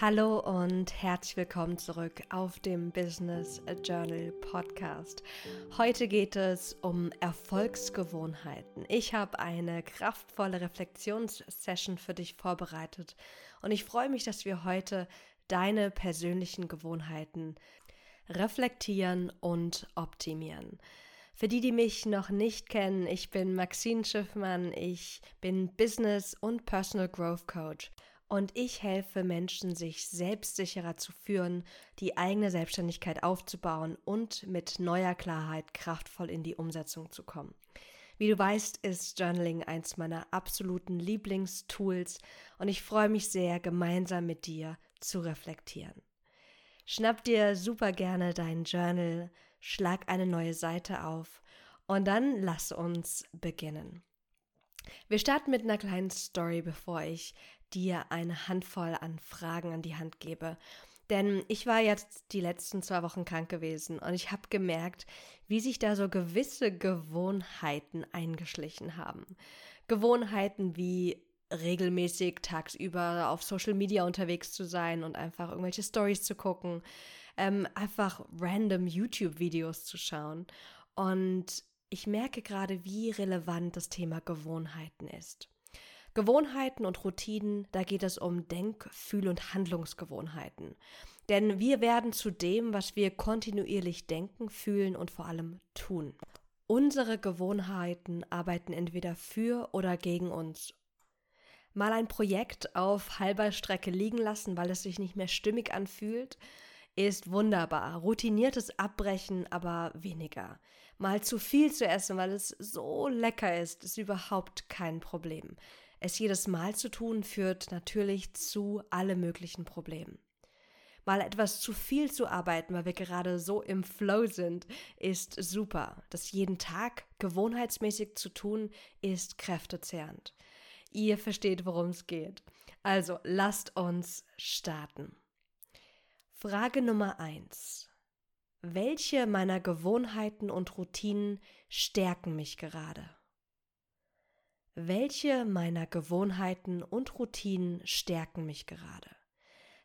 Hallo und herzlich willkommen zurück auf dem Business Journal Podcast. Heute geht es um Erfolgsgewohnheiten. Ich habe eine kraftvolle Reflexionssession für dich vorbereitet und ich freue mich, dass wir heute deine persönlichen Gewohnheiten reflektieren und optimieren. Für die, die mich noch nicht kennen, ich bin Maxine Schiffmann, ich bin Business und Personal Growth Coach und ich helfe Menschen, sich selbstsicherer zu führen, die eigene Selbstständigkeit aufzubauen und mit neuer Klarheit kraftvoll in die Umsetzung zu kommen. Wie du weißt, ist Journaling eins meiner absoluten Lieblingstools und ich freue mich sehr, gemeinsam mit dir zu reflektieren. Schnapp dir super gerne dein Journal, schlag eine neue Seite auf und dann lass uns beginnen. Wir starten mit einer kleinen Story, bevor ich dir eine Handvoll an Fragen an die Hand gebe. Denn ich war jetzt die letzten zwei Wochen krank gewesen und ich habe gemerkt, wie sich da so gewisse Gewohnheiten eingeschlichen haben. Gewohnheiten wie regelmäßig tagsüber auf Social Media unterwegs zu sein und einfach irgendwelche Stories zu gucken, ähm, einfach random YouTube-Videos zu schauen. Und ich merke gerade, wie relevant das Thema Gewohnheiten ist. Gewohnheiten und Routinen, da geht es um Denk-, Fühl- und Handlungsgewohnheiten. Denn wir werden zu dem, was wir kontinuierlich denken, fühlen und vor allem tun. Unsere Gewohnheiten arbeiten entweder für oder gegen uns. Mal ein Projekt auf halber Strecke liegen lassen, weil es sich nicht mehr stimmig anfühlt, ist wunderbar. Routiniertes Abbrechen aber weniger. Mal zu viel zu essen, weil es so lecker ist, ist überhaupt kein Problem. Es jedes Mal zu tun führt natürlich zu alle möglichen Problemen. Mal etwas zu viel zu arbeiten, weil wir gerade so im Flow sind, ist super. Das jeden Tag gewohnheitsmäßig zu tun, ist kräftezehrend. Ihr versteht, worum es geht. Also lasst uns starten. Frage Nummer eins: Welche meiner Gewohnheiten und Routinen stärken mich gerade? Welche meiner Gewohnheiten und Routinen stärken mich gerade?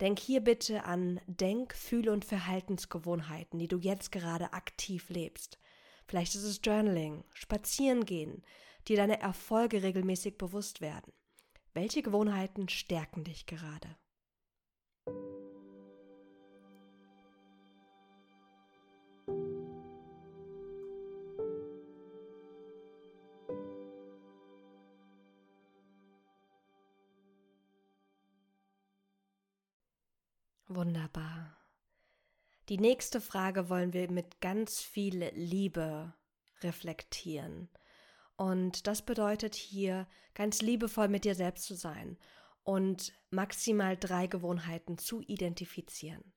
Denk hier bitte an Denk-, Fühl- und Verhaltensgewohnheiten, die du jetzt gerade aktiv lebst. Vielleicht ist es Journaling, Spazieren gehen, dir deine Erfolge regelmäßig bewusst werden. Welche Gewohnheiten stärken dich gerade? Wunderbar. Die nächste Frage wollen wir mit ganz viel Liebe reflektieren. Und das bedeutet hier, ganz liebevoll mit dir selbst zu sein und maximal drei Gewohnheiten zu identifizieren.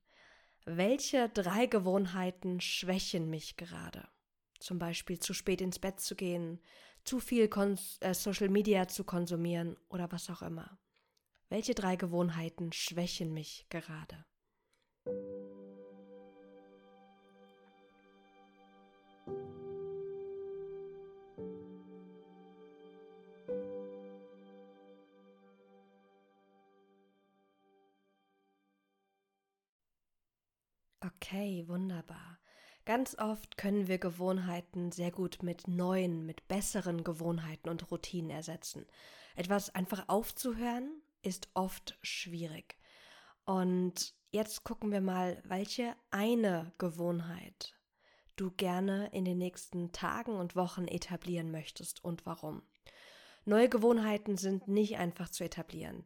Welche drei Gewohnheiten schwächen mich gerade? Zum Beispiel zu spät ins Bett zu gehen, zu viel Kon äh, Social Media zu konsumieren oder was auch immer. Welche drei Gewohnheiten schwächen mich gerade? Okay, wunderbar. Ganz oft können wir Gewohnheiten sehr gut mit neuen, mit besseren Gewohnheiten und Routinen ersetzen. Etwas einfach aufzuhören ist oft schwierig. Und jetzt gucken wir mal, welche eine Gewohnheit du gerne in den nächsten Tagen und Wochen etablieren möchtest und warum. Neue Gewohnheiten sind nicht einfach zu etablieren.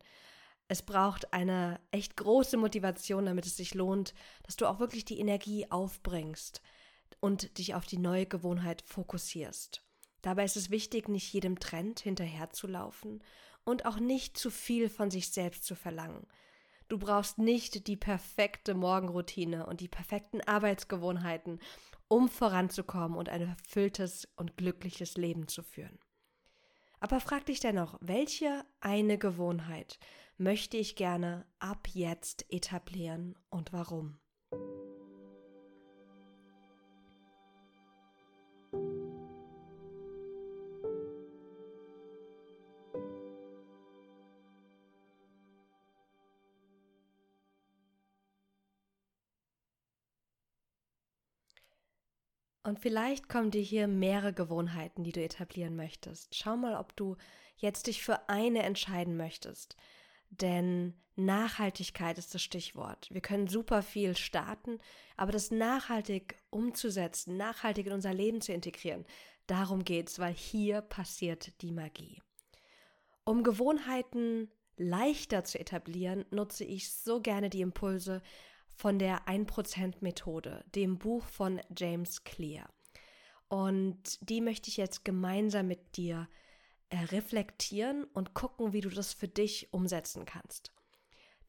Es braucht eine echt große Motivation, damit es sich lohnt, dass du auch wirklich die Energie aufbringst und dich auf die neue Gewohnheit fokussierst. Dabei ist es wichtig, nicht jedem Trend hinterherzulaufen und auch nicht zu viel von sich selbst zu verlangen. Du brauchst nicht die perfekte Morgenroutine und die perfekten Arbeitsgewohnheiten, um voranzukommen und ein erfülltes und glückliches Leben zu führen. Aber frag dich dennoch, welche eine Gewohnheit möchte ich gerne ab jetzt etablieren und warum? Und vielleicht kommen dir hier mehrere Gewohnheiten, die du etablieren möchtest. Schau mal, ob du jetzt dich für eine entscheiden möchtest. Denn Nachhaltigkeit ist das Stichwort. Wir können super viel starten, aber das nachhaltig umzusetzen, nachhaltig in unser Leben zu integrieren, darum geht es, weil hier passiert die Magie. Um Gewohnheiten leichter zu etablieren, nutze ich so gerne die Impulse von der 1%-Methode, dem Buch von James Clear. Und die möchte ich jetzt gemeinsam mit dir äh, reflektieren und gucken, wie du das für dich umsetzen kannst.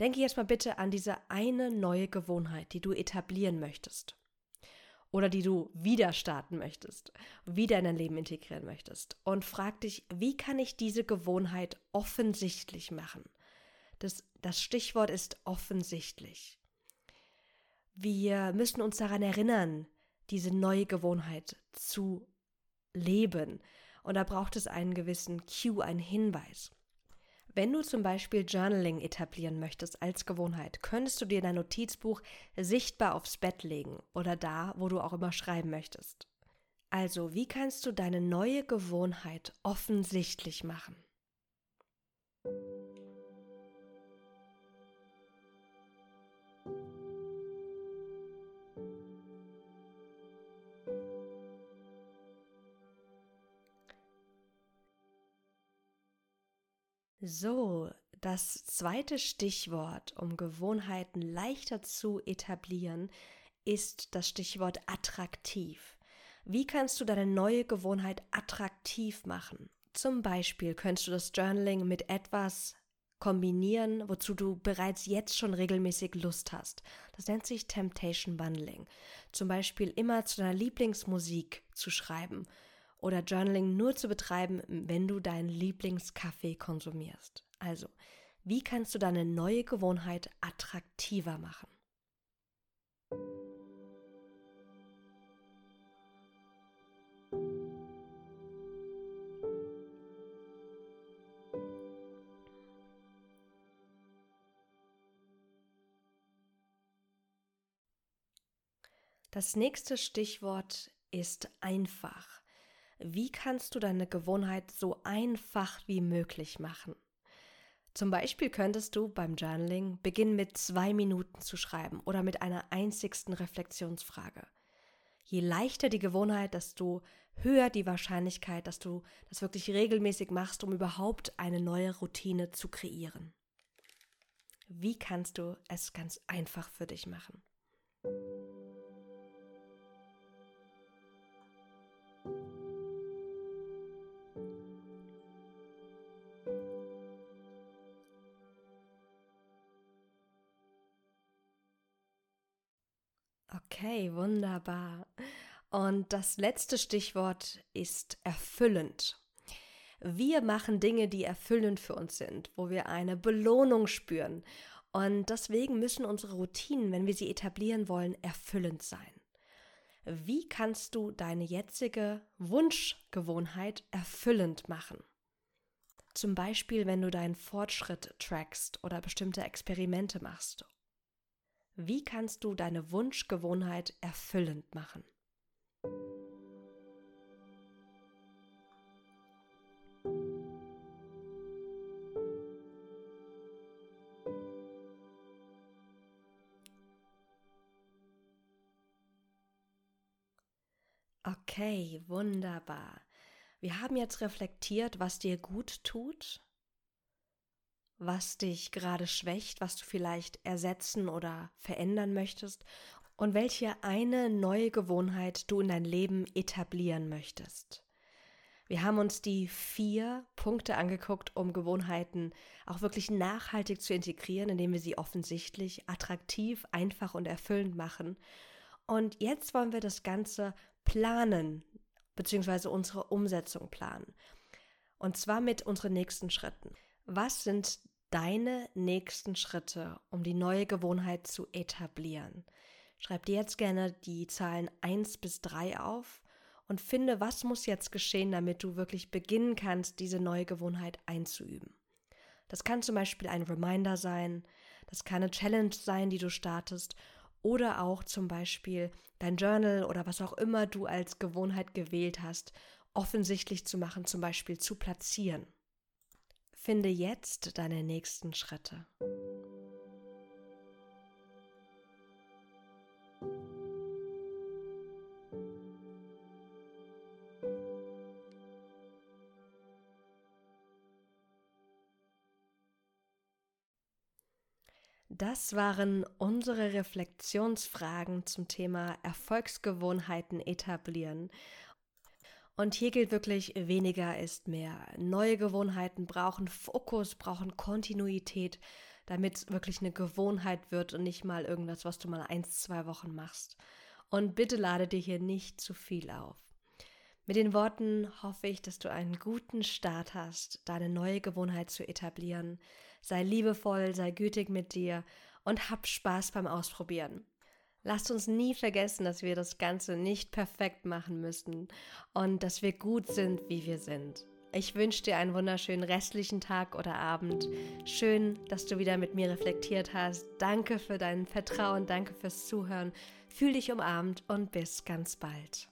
Denke jetzt mal bitte an diese eine neue Gewohnheit, die du etablieren möchtest. Oder die du wieder starten möchtest, wieder in dein Leben integrieren möchtest. Und frag dich, wie kann ich diese Gewohnheit offensichtlich machen? Das, das Stichwort ist offensichtlich. Wir müssen uns daran erinnern, diese neue Gewohnheit zu leben. Und da braucht es einen gewissen Cue, einen Hinweis. Wenn du zum Beispiel Journaling etablieren möchtest als Gewohnheit, könntest du dir dein Notizbuch sichtbar aufs Bett legen oder da, wo du auch immer schreiben möchtest. Also, wie kannst du deine neue Gewohnheit offensichtlich machen? So, das zweite Stichwort, um Gewohnheiten leichter zu etablieren, ist das Stichwort attraktiv. Wie kannst du deine neue Gewohnheit attraktiv machen? Zum Beispiel könntest du das Journaling mit etwas kombinieren, wozu du bereits jetzt schon regelmäßig Lust hast. Das nennt sich Temptation Bundling. Zum Beispiel immer zu deiner Lieblingsmusik zu schreiben oder Journaling nur zu betreiben, wenn du deinen Lieblingskaffee konsumierst. Also, wie kannst du deine neue Gewohnheit attraktiver machen? Das nächste Stichwort ist einfach. Wie kannst du deine Gewohnheit so einfach wie möglich machen? Zum Beispiel könntest du beim Journaling beginnen mit zwei Minuten zu schreiben oder mit einer einzigsten Reflexionsfrage. Je leichter die Gewohnheit, desto höher die Wahrscheinlichkeit, dass du das wirklich regelmäßig machst, um überhaupt eine neue Routine zu kreieren. Wie kannst du es ganz einfach für dich machen? Okay, wunderbar. Und das letzte Stichwort ist erfüllend. Wir machen Dinge, die erfüllend für uns sind, wo wir eine Belohnung spüren. Und deswegen müssen unsere Routinen, wenn wir sie etablieren wollen, erfüllend sein. Wie kannst du deine jetzige Wunschgewohnheit erfüllend machen? Zum Beispiel, wenn du deinen Fortschritt trackst oder bestimmte Experimente machst wie kannst du deine Wunschgewohnheit erfüllend machen? Okay, wunderbar. Wir haben jetzt reflektiert, was dir gut tut, was dich gerade schwächt, was du vielleicht ersetzen oder verändern möchtest und welche eine neue Gewohnheit du in dein Leben etablieren möchtest. Wir haben uns die vier Punkte angeguckt, um Gewohnheiten auch wirklich nachhaltig zu integrieren, indem wir sie offensichtlich, attraktiv, einfach und erfüllend machen. Und jetzt wollen wir das Ganze planen, beziehungsweise unsere Umsetzung planen. Und zwar mit unseren nächsten Schritten. Was sind deine nächsten Schritte, um die neue Gewohnheit zu etablieren. Schreib dir jetzt gerne die Zahlen 1 bis 3 auf und finde, was muss jetzt geschehen, damit du wirklich beginnen kannst, diese neue Gewohnheit einzuüben. Das kann zum Beispiel ein Reminder sein, das kann eine Challenge sein, die du startest oder auch zum Beispiel dein Journal oder was auch immer du als Gewohnheit gewählt hast, offensichtlich zu machen, zum Beispiel zu platzieren. Finde jetzt deine nächsten Schritte. Das waren unsere Reflexionsfragen zum Thema Erfolgsgewohnheiten etablieren. Und hier gilt wirklich, weniger ist mehr. Neue Gewohnheiten brauchen Fokus, brauchen Kontinuität, damit es wirklich eine Gewohnheit wird und nicht mal irgendwas, was du mal eins, zwei Wochen machst. Und bitte lade dir hier nicht zu viel auf. Mit den Worten hoffe ich, dass du einen guten Start hast, deine neue Gewohnheit zu etablieren. Sei liebevoll, sei gütig mit dir und hab Spaß beim Ausprobieren. Lasst uns nie vergessen, dass wir das Ganze nicht perfekt machen müssen und dass wir gut sind, wie wir sind. Ich wünsche dir einen wunderschönen restlichen Tag oder Abend. Schön, dass du wieder mit mir reflektiert hast. Danke für dein Vertrauen, danke fürs Zuhören. Fühl dich umarmt und bis ganz bald.